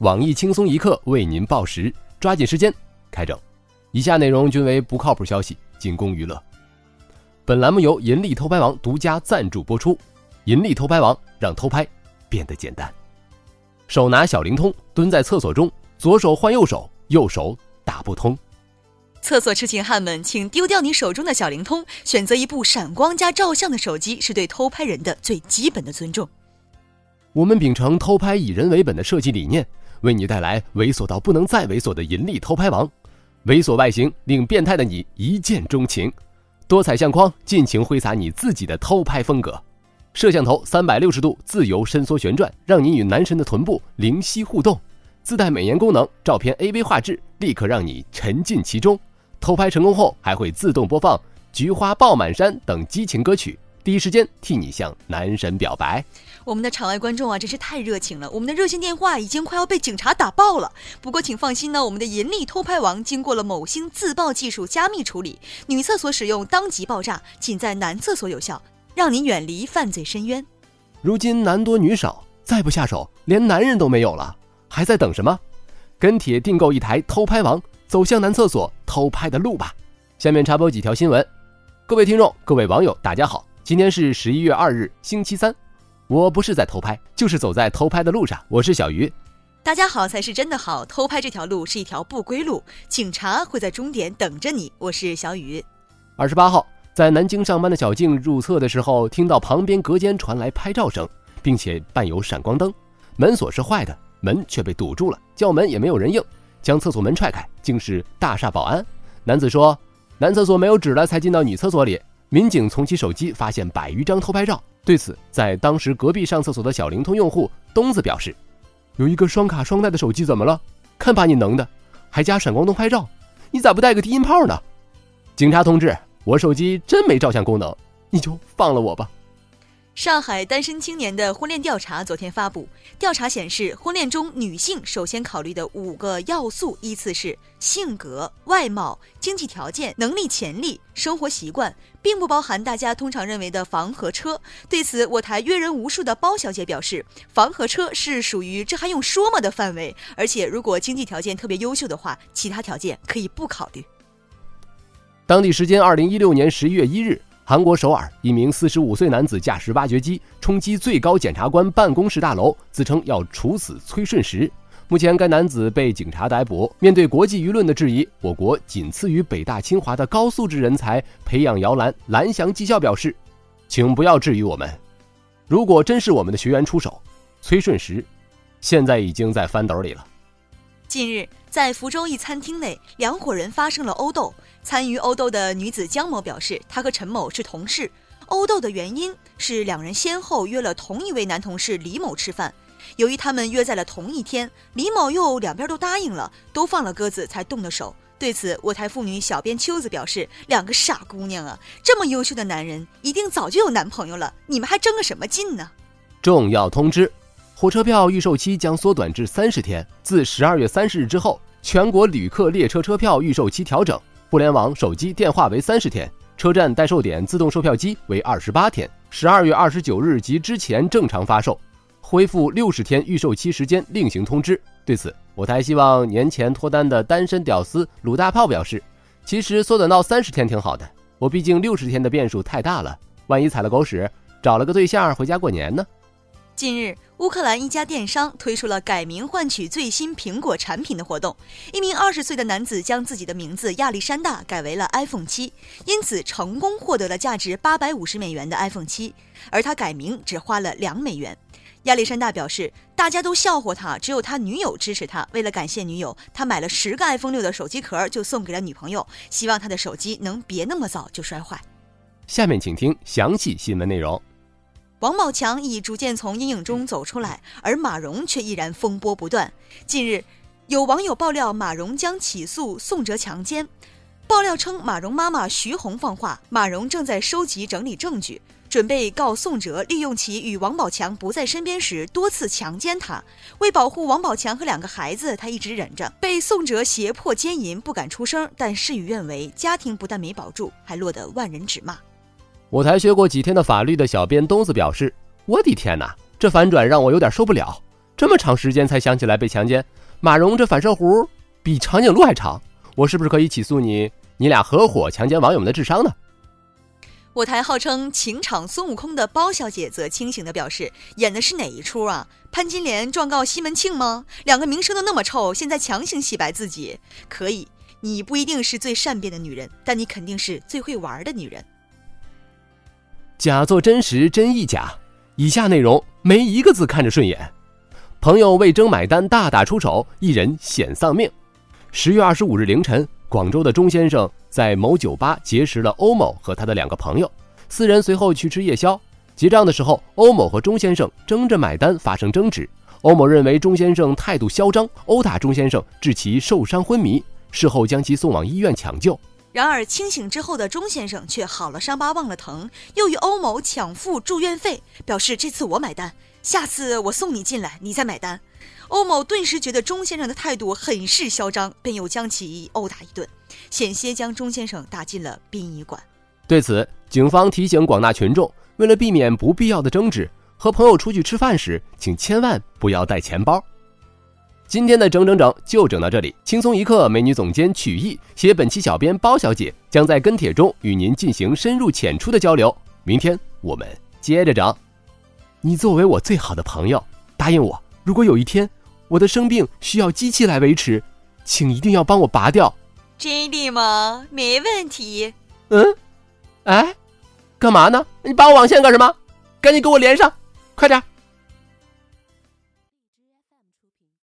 网易轻松一刻为您报时，抓紧时间开整。以下内容均为不靠谱消息，仅供娱乐。本栏目由银利偷拍王独家赞助播出。银利偷拍王让偷拍变得简单。手拿小灵通蹲在厕所中，左手换右手，右手打不通。厕所痴情汉们，请丢掉你手中的小灵通，选择一部闪光加照相的手机，是对偷拍人的最基本的尊重。我们秉承偷拍以人为本的设计理念。为你带来猥琐到不能再猥琐的银利偷拍王，猥琐外形令变态的你一见钟情，多彩相框尽情挥洒你自己的偷拍风格，摄像头三百六十度自由伸缩旋转，让你与男神的臀部灵犀互动，自带美颜功能，照片 AV 画质立刻让你沉浸其中。偷拍成功后还会自动播放《菊花爆满山》等激情歌曲。第一时间替你向男神表白。我们的场外观众啊，真是太热情了。我们的热线电话已经快要被警察打爆了。不过请放心呢，我们的银利偷拍王经过了某星自爆技术加密处理，女厕所使用当即爆炸，仅在男厕所有效，让您远离犯罪深渊。如今男多女少，再不下手，连男人都没有了，还在等什么？跟帖订购一台偷拍王，走向男厕所偷拍的路吧。下面插播几条新闻。各位听众，各位网友，大家好。今天是十一月二日，星期三。我不是在偷拍，就是走在偷拍的路上。我是小鱼。大家好才是真的好，偷拍这条路是一条不归路，警察会在终点等着你。我是小雨。二十八号，在南京上班的小静入厕的时候，听到旁边隔间传来拍照声，并且伴有闪光灯。门锁是坏的，门却被堵住了，叫门也没有人应。将厕所门踹开，竟是大厦保安。男子说：“男厕所没有纸了，才进到女厕所里。”民警从其手机发现百余张偷拍照。对此，在当时隔壁上厕所的小灵通用户东子表示：“有一个双卡双待的手机怎么了？看把你能的，还加闪光灯拍照，你咋不带个低音炮呢？”警察同志，我手机真没照相功能，你就放了我吧。上海单身青年的婚恋调查昨天发布。调查显示，婚恋中女性首先考虑的五个要素依次是性格、外貌、经济条件、能力、潜力、生活习惯，并不包含大家通常认为的房和车。对此，我台阅人无数的包小姐表示，房和车是属于这还用说吗的范围，而且如果经济条件特别优秀的话，其他条件可以不考虑。当地时间二零一六年十一月一日。韩国首尔一名四十五岁男子驾驶挖掘机冲击最高检察官办公室大楼，自称要处死崔顺实。目前，该男子被警察逮捕。面对国际舆论的质疑，我国仅次于北大清华的高素质人才培养摇篮蓝翔技校表示：“请不要质疑我们，如果真是我们的学员出手，崔顺实现在已经在翻斗里了。”近日，在福州一餐厅内，两伙人发生了殴斗。参与殴斗的女子江某表示，她和陈某是同事，殴斗的原因是两人先后约了同一位男同事李某吃饭。由于他们约在了同一天，李某又两边都答应了，都放了鸽子才动的手。对此，我台妇女小编秋子表示：“两个傻姑娘啊，这么优秀的男人一定早就有男朋友了，你们还争个什么劲呢？”重要通知。火车票预售期将缩短至三十天，自十二月三十日之后，全国旅客列车车票预售期调整，互联网、手机、电话为三十天，车站代售点自动售票机为二十八天，十二月二十九日及之前正常发售，恢复六十天预售期时间另行通知。对此，我台希望年前脱单的单身屌丝鲁大炮表示，其实缩短到三十天挺好的，我毕竟六十天的变数太大了，万一踩了狗屎，找了个对象回家过年呢？近日，乌克兰一家电商推出了改名换取最新苹果产品的活动。一名二十岁的男子将自己的名字亚历山大改为了 iPhone 七，因此成功获得了价值八百五十美元的 iPhone 七。而他改名只花了两美元。亚历山大表示，大家都笑话他，只有他女友支持他。为了感谢女友，他买了十个 iPhone 六的手机壳，就送给了女朋友，希望他的手机能别那么早就摔坏。下面请听详细新闻内容。王宝强已逐渐从阴影中走出来，而马蓉却依然风波不断。近日，有网友爆料马蓉将起诉宋哲强奸。爆料称，马蓉妈妈徐红放话，马蓉正在收集整理证据，准备告宋哲利用其与王宝强不在身边时多次强奸她。为保护王宝强和两个孩子，她一直忍着，被宋哲胁迫奸淫，不敢出声，但事与愿违，家庭不但没保住，还落得万人指骂。我台学过几天的法律的小编东子表示：“我的天哪，这反转让我有点受不了。这么长时间才想起来被强奸。马蓉这反射弧比长颈鹿还长，我是不是可以起诉你？你俩合伙强奸网友们的智商呢？我台号称情场孙悟空的包小姐则清醒地表示：“演的是哪一出啊？潘金莲状告西门庆吗？两个名声都那么臭，现在强行洗白自己，可以。你不一定是最善变的女人，但你肯定是最会玩的女人。”假作真实，真亦假。以下内容没一个字看着顺眼。朋友为争买单大打出手，一人险丧命。十月二十五日凌晨。广州的钟先生在某酒吧结识了欧某和他的两个朋友，四人随后去吃夜宵。结账的时候，欧某和钟先生争着买单发生争执。欧某认为钟先生态度嚣张，殴打钟先生致其受伤昏迷，事后将其送往医院抢救。然而清醒之后的钟先生却好了伤疤忘了疼，又与欧某抢付住院费，表示这次我买单，下次我送你进来，你再买单。欧某顿时觉得钟先生的态度很是嚣张，便又将其殴打一顿，险些将钟先生打进了殡仪馆。对此，警方提醒广大群众，为了避免不必要的争执，和朋友出去吃饭时，请千万不要带钱包。今天的整整整就整到这里，轻松一刻，美女总监曲艺携本期小编包小姐将在跟帖中与您进行深入浅出的交流。明天我们接着整。你作为我最好的朋友，答应我，如果有一天。我的生病需要机器来维持，请一定要帮我拔掉。真的吗？没问题。嗯，哎，干嘛呢？你拔我网线干什么？赶紧给我连上，快点。